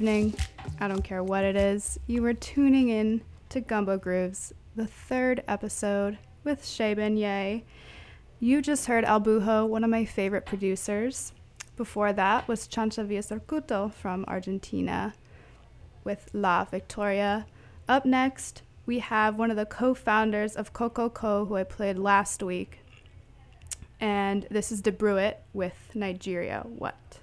evening. I don't care what it is. You are tuning in to Gumbo Grooves, the third episode with Shaban Ye. You just heard El Buho, one of my favorite producers. Before that was Chancha Via Circuito from Argentina with La Victoria. Up next, we have one of the co founders of Coco Co, who I played last week. And this is Debruit with Nigeria. What?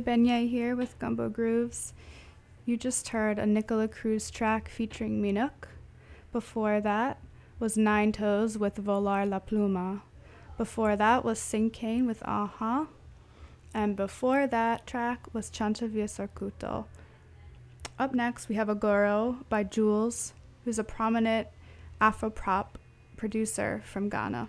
Beignet here with Gumbo Grooves. You just heard a Nicola Cruz track featuring Minuk. Before that was Ninetoes with Volar la Pluma. Before that was Sinkane with Aha. And before that track was Chancha Via Circuito. Up next, we have Agoro by Juls, who's a prominent Afro pop producer from Ghana.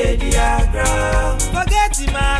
feeling me till early morning.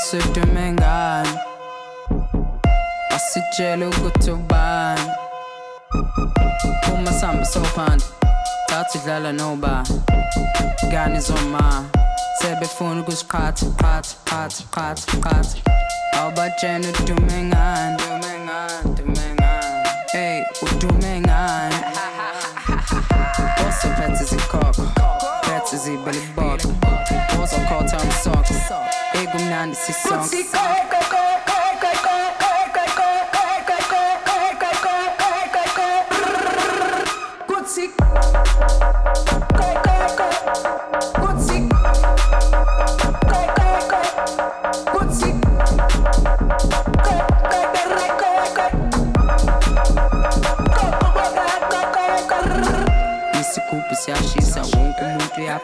ngisedume ngani masitshele ukuthi ubani uma sambe sophanda thatha idlala nobani ngani zoma sebefuna ukusiqhatha qhatha qhatha qhatha qhatha awubatshena udume ngani and the six songs. Esse culpa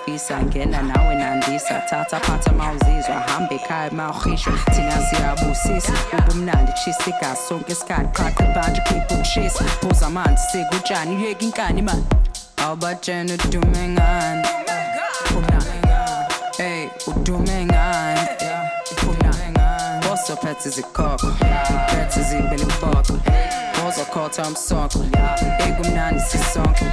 fisa ngena nawe nandisa. Thatha phansi amawuzizwa hamba ekhaya mawuhishwa thina siyabusisa ubumnandi tshisa igazi. Sonke isikhathi qhaqha ibhanje klipha ukushisa. Phuza amanzi sika utshani uyeka inkani a awubatshena udume ngani? Ey udume ngani? Osophethe a iphethe izibele impoco ozokhotha umsonko ekumnandi sisonke.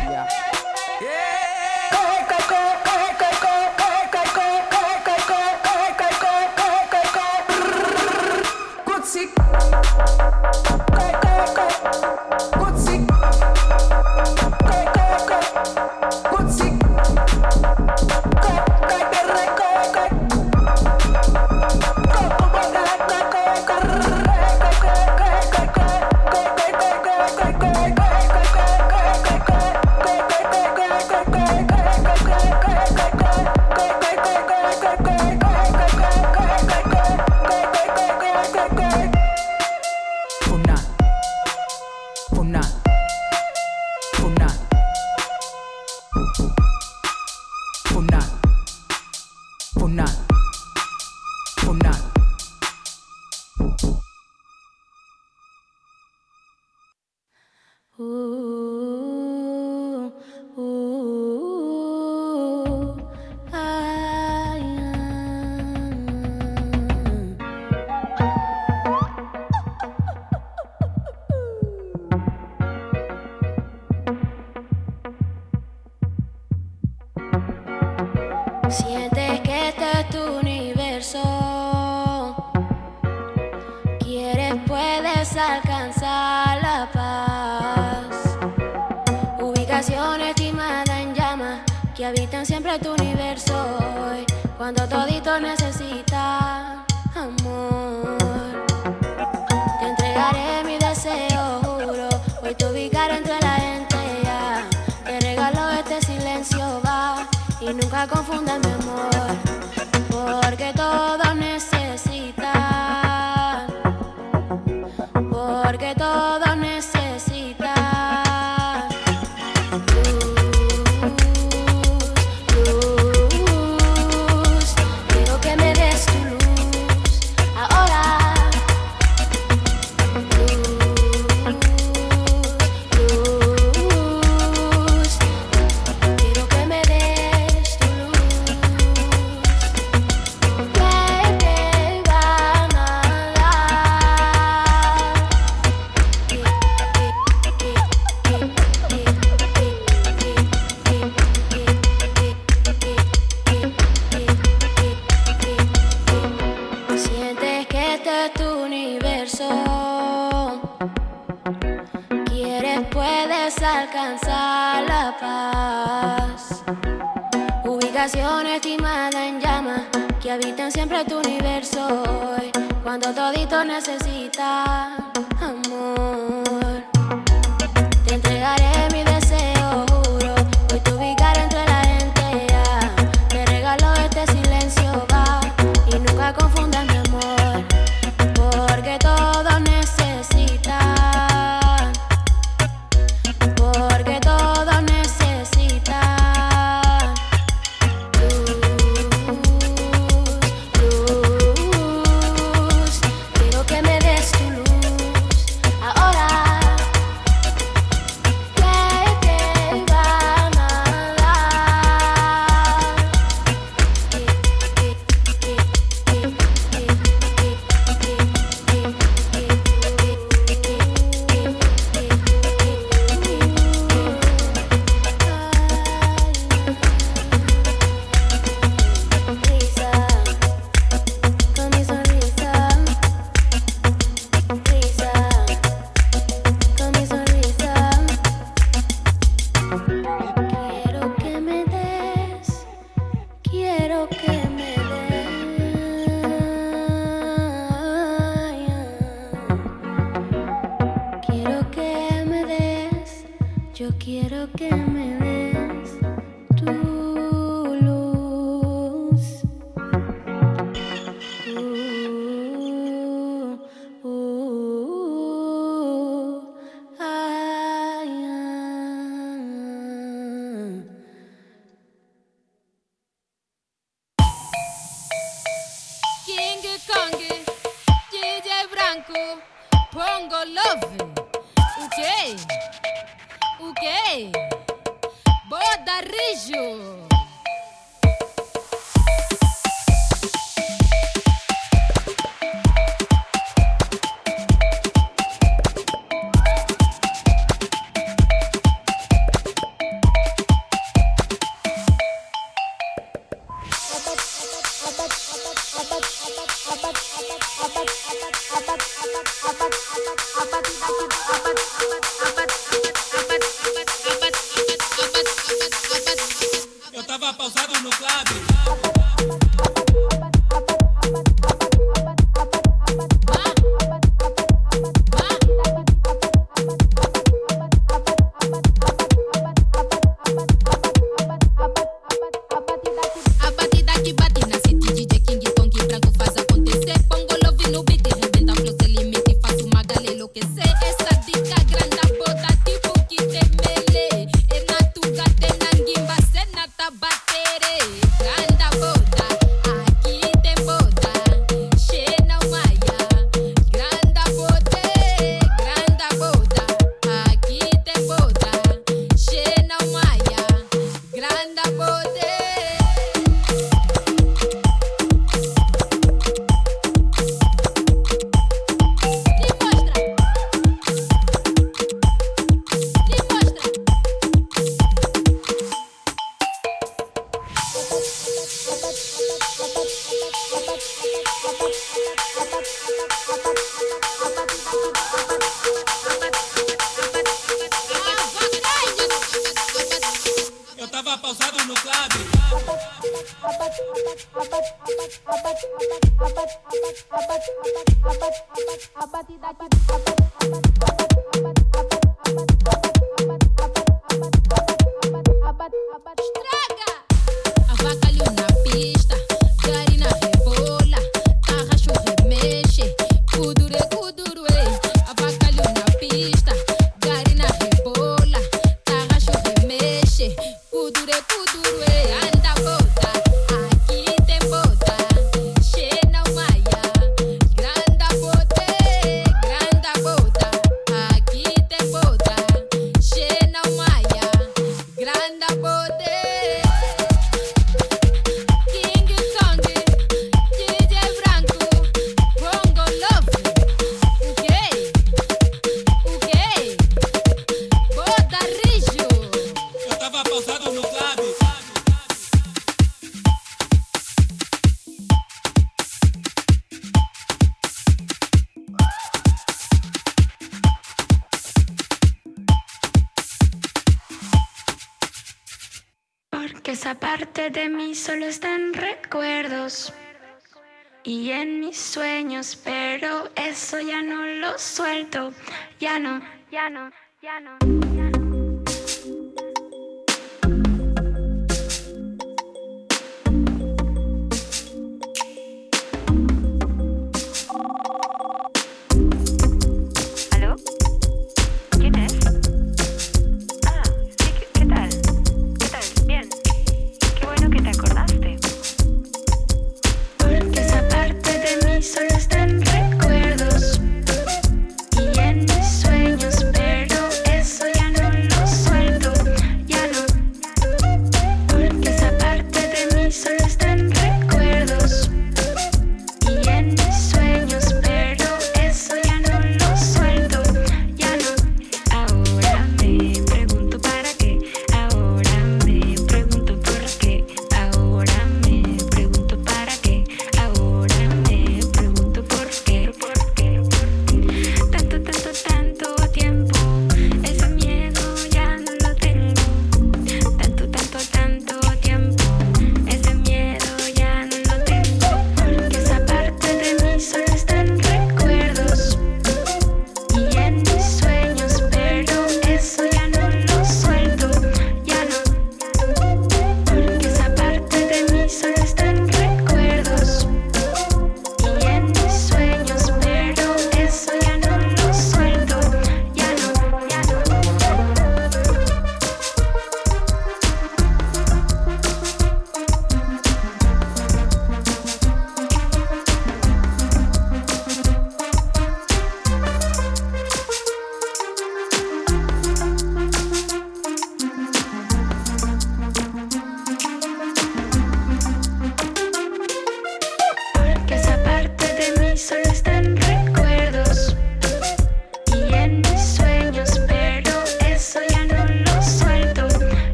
No. ya no.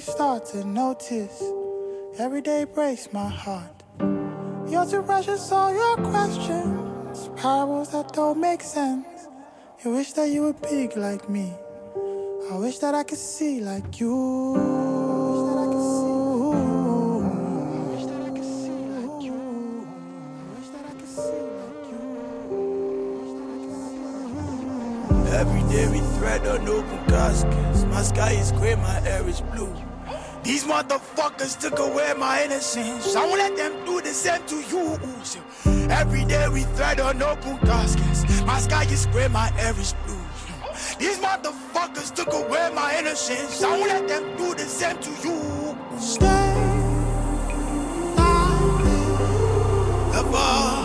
Start to notice. Every day breaks my heart. You're too precious, all your questions. Parables that don't make sense. You wish that you were big like me. I wish that I could see like you. Every day we thread unopened caskets. My sky is gray, my air is blue. These motherfuckers took away my innocence. I won't let them do the same to you. Every day we thread unopened caskets. My sky is gray, my air is blue. These motherfuckers took away my innocence. I won't let them do the same to you. Stay Ever.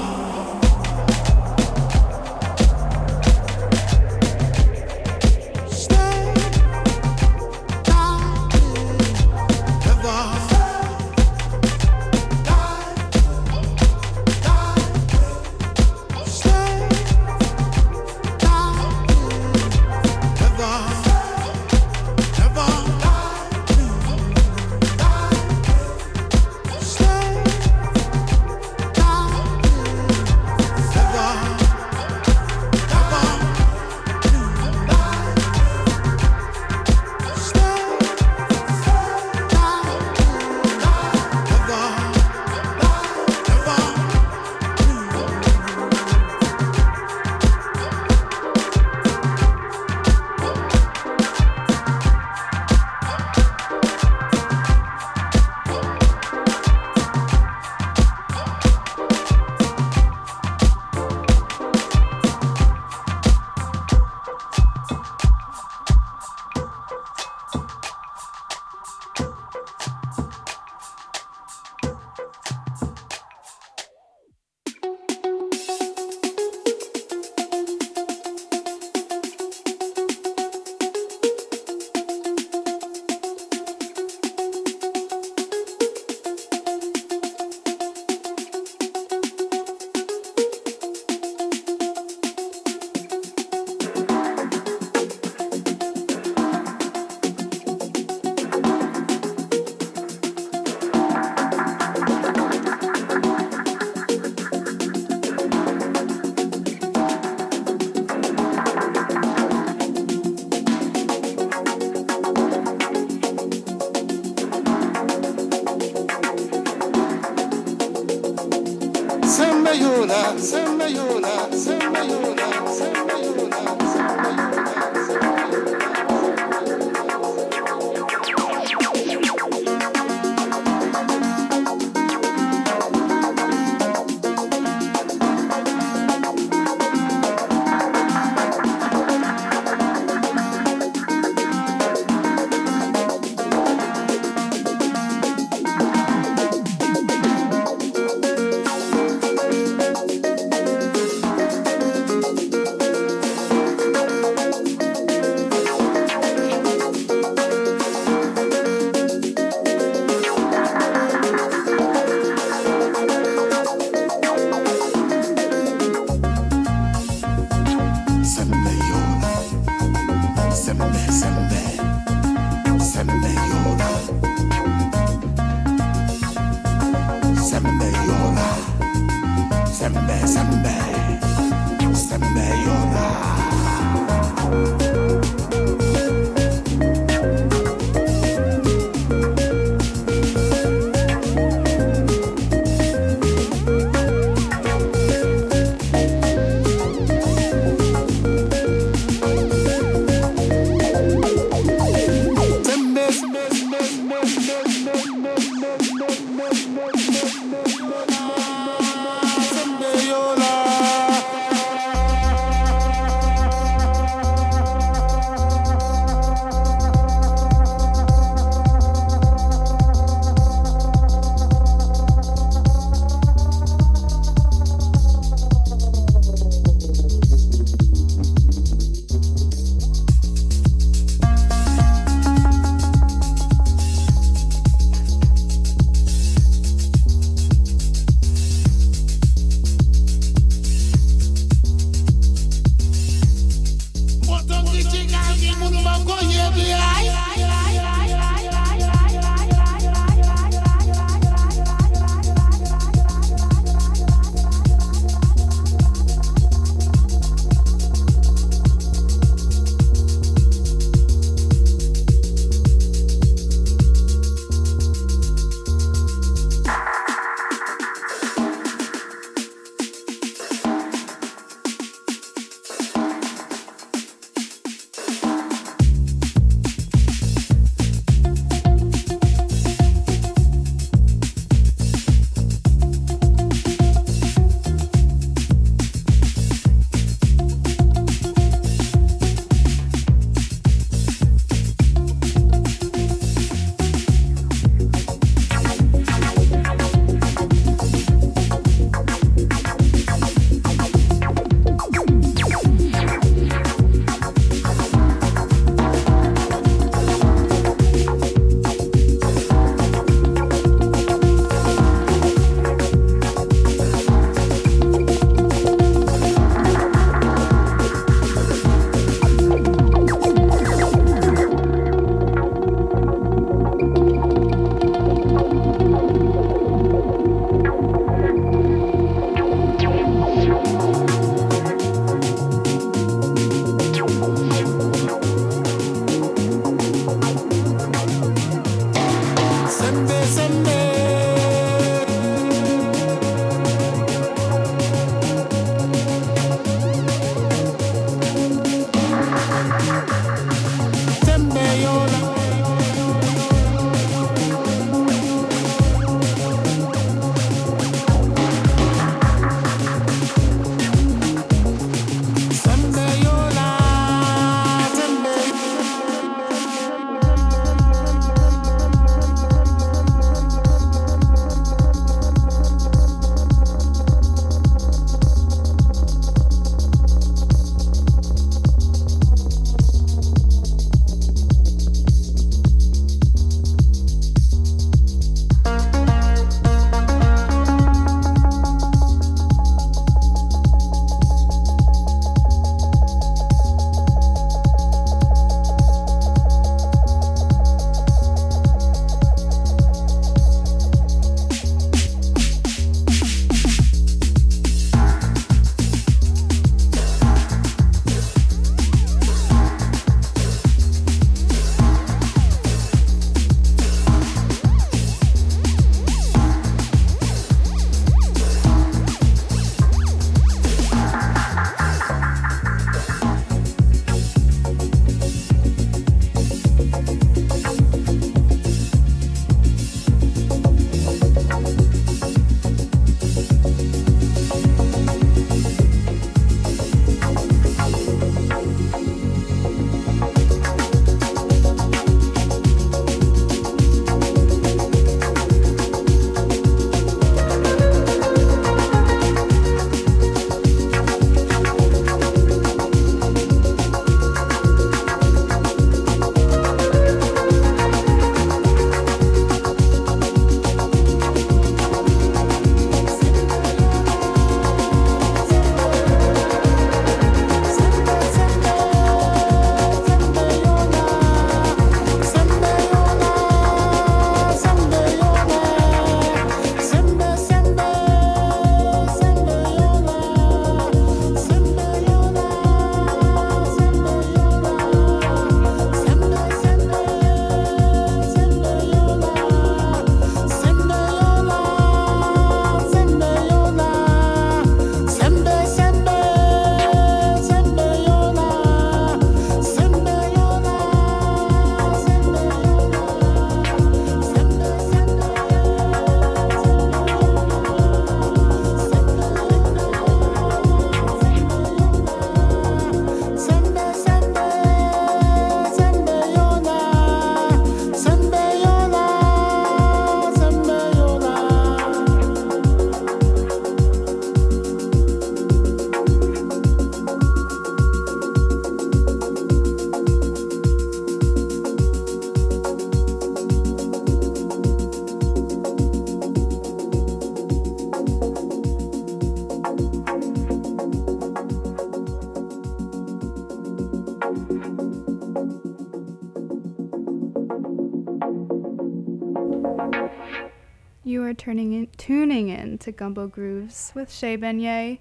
Turning in, tuning in to Gumbo Grooves with Shay Benyei.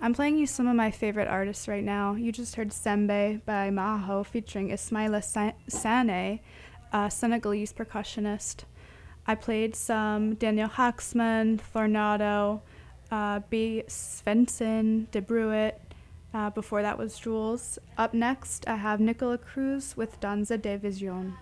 I'm playing you some of my favorite artists right now. You just heard Sembe by Maho featuring Ismaila Sane, a Senegalese percussionist. I played some Daniel Haaksman, Thornato, uh, Be Svendsen, De. Uh, before that was Juls. Up next, I have Nicola Cruz with Danza de Vision.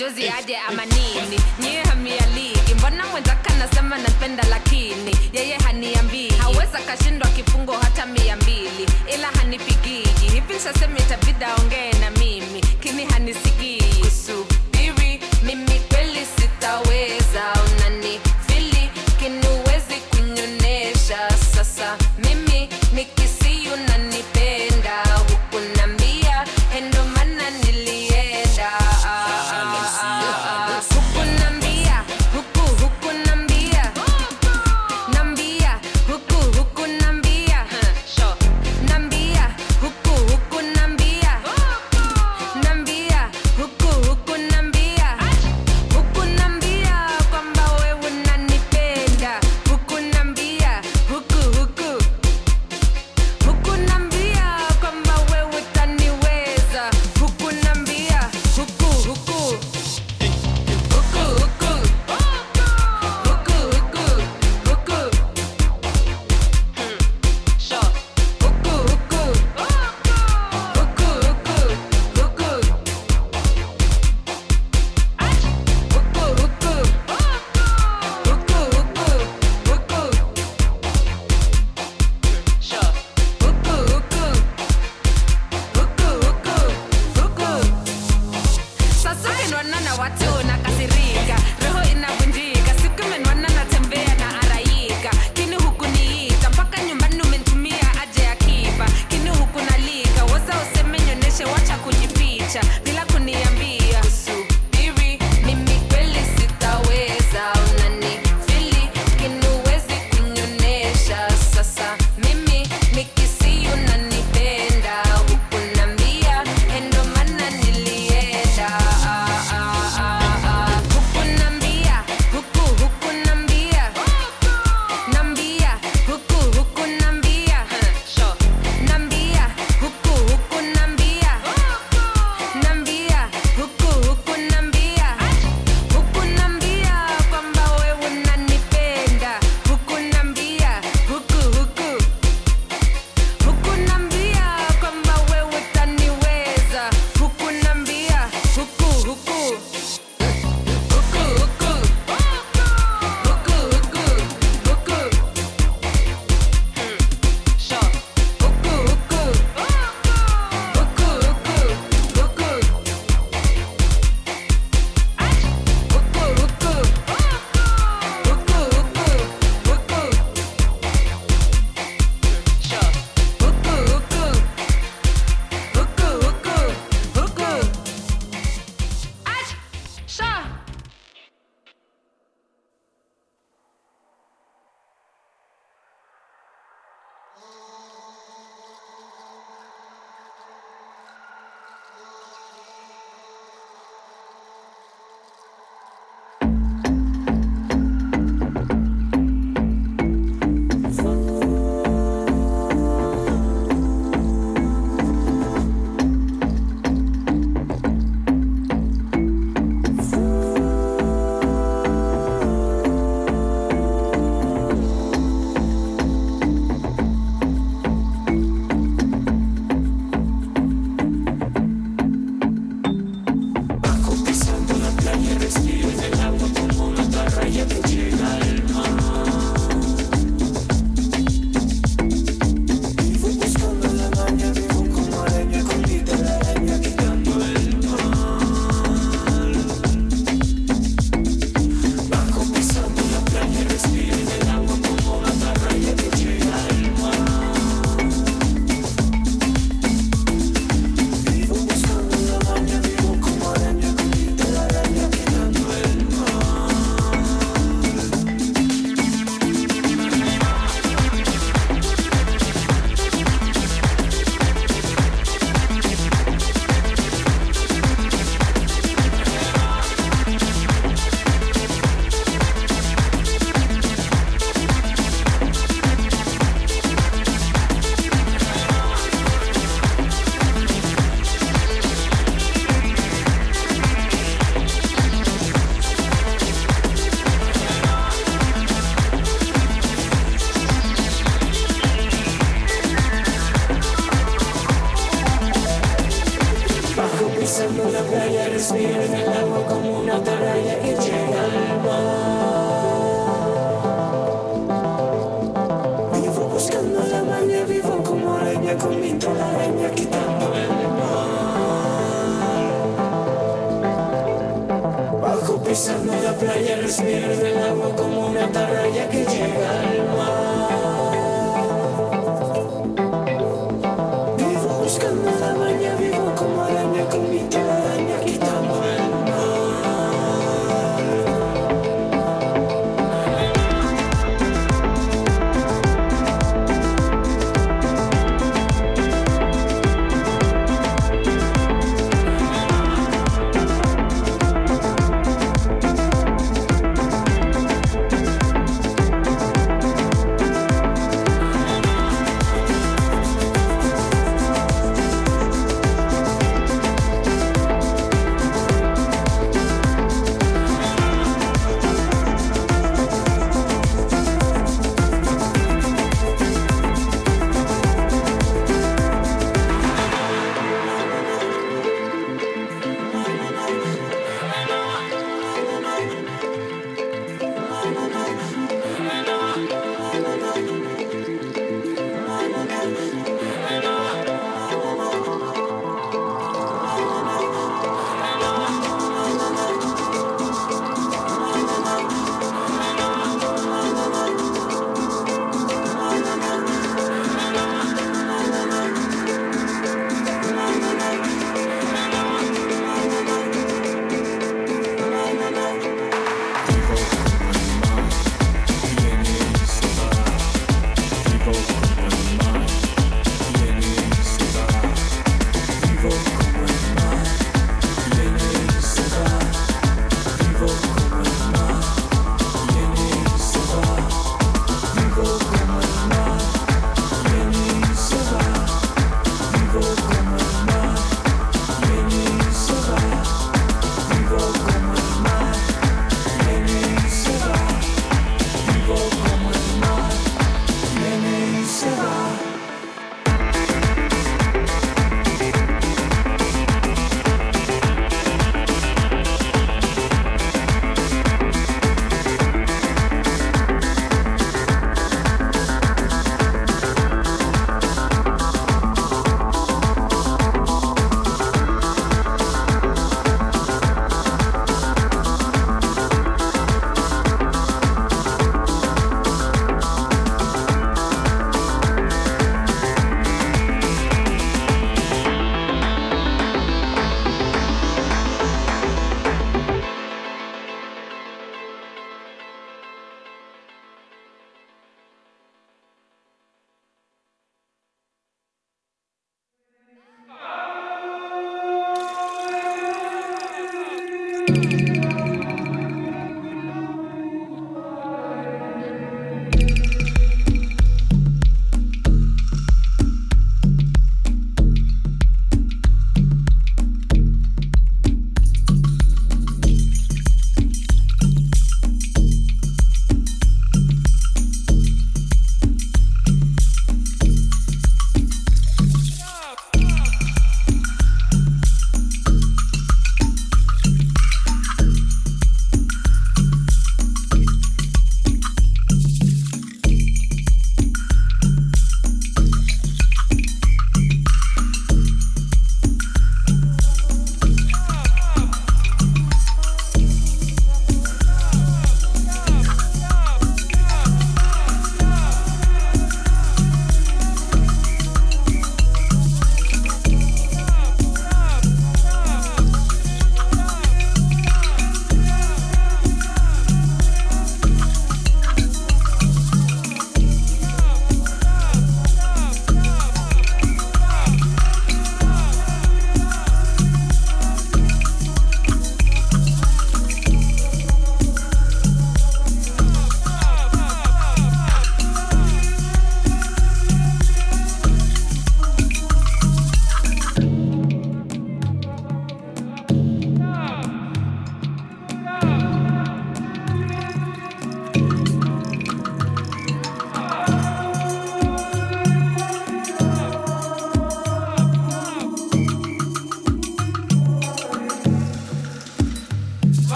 Majozi aje ama nini nyie hamialiki mbona mwenzaka nasema napenda lakini? Yeye haniambii. Haweza kashindwa kifungo hata mia mbili ila hanipigiji. Hivi sasema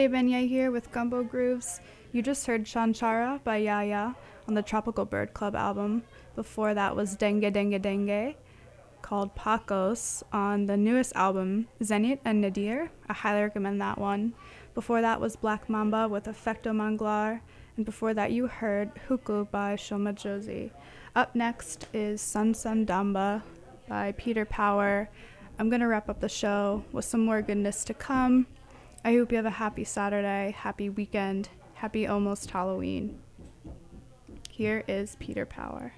Shea Benyai here with Gumbo Grooves. You just heard Shanchara by Yaya on the Tropical Bird Club album. Before that was Dengue Dengue Dengue called Pacos on the newest album, Zenit and Nadir. I highly recommend that one. Before that was Black Mamba with Effecto Manglar. And before that, you heard Huku by Shoma Josie. Up next is Sun Sun Damba by Peter Power. I'm going to wrap up the show with some more goodness to come. I hope you have a happy Saturday, happy weekend, happy almost Halloween. Here is Peter Power.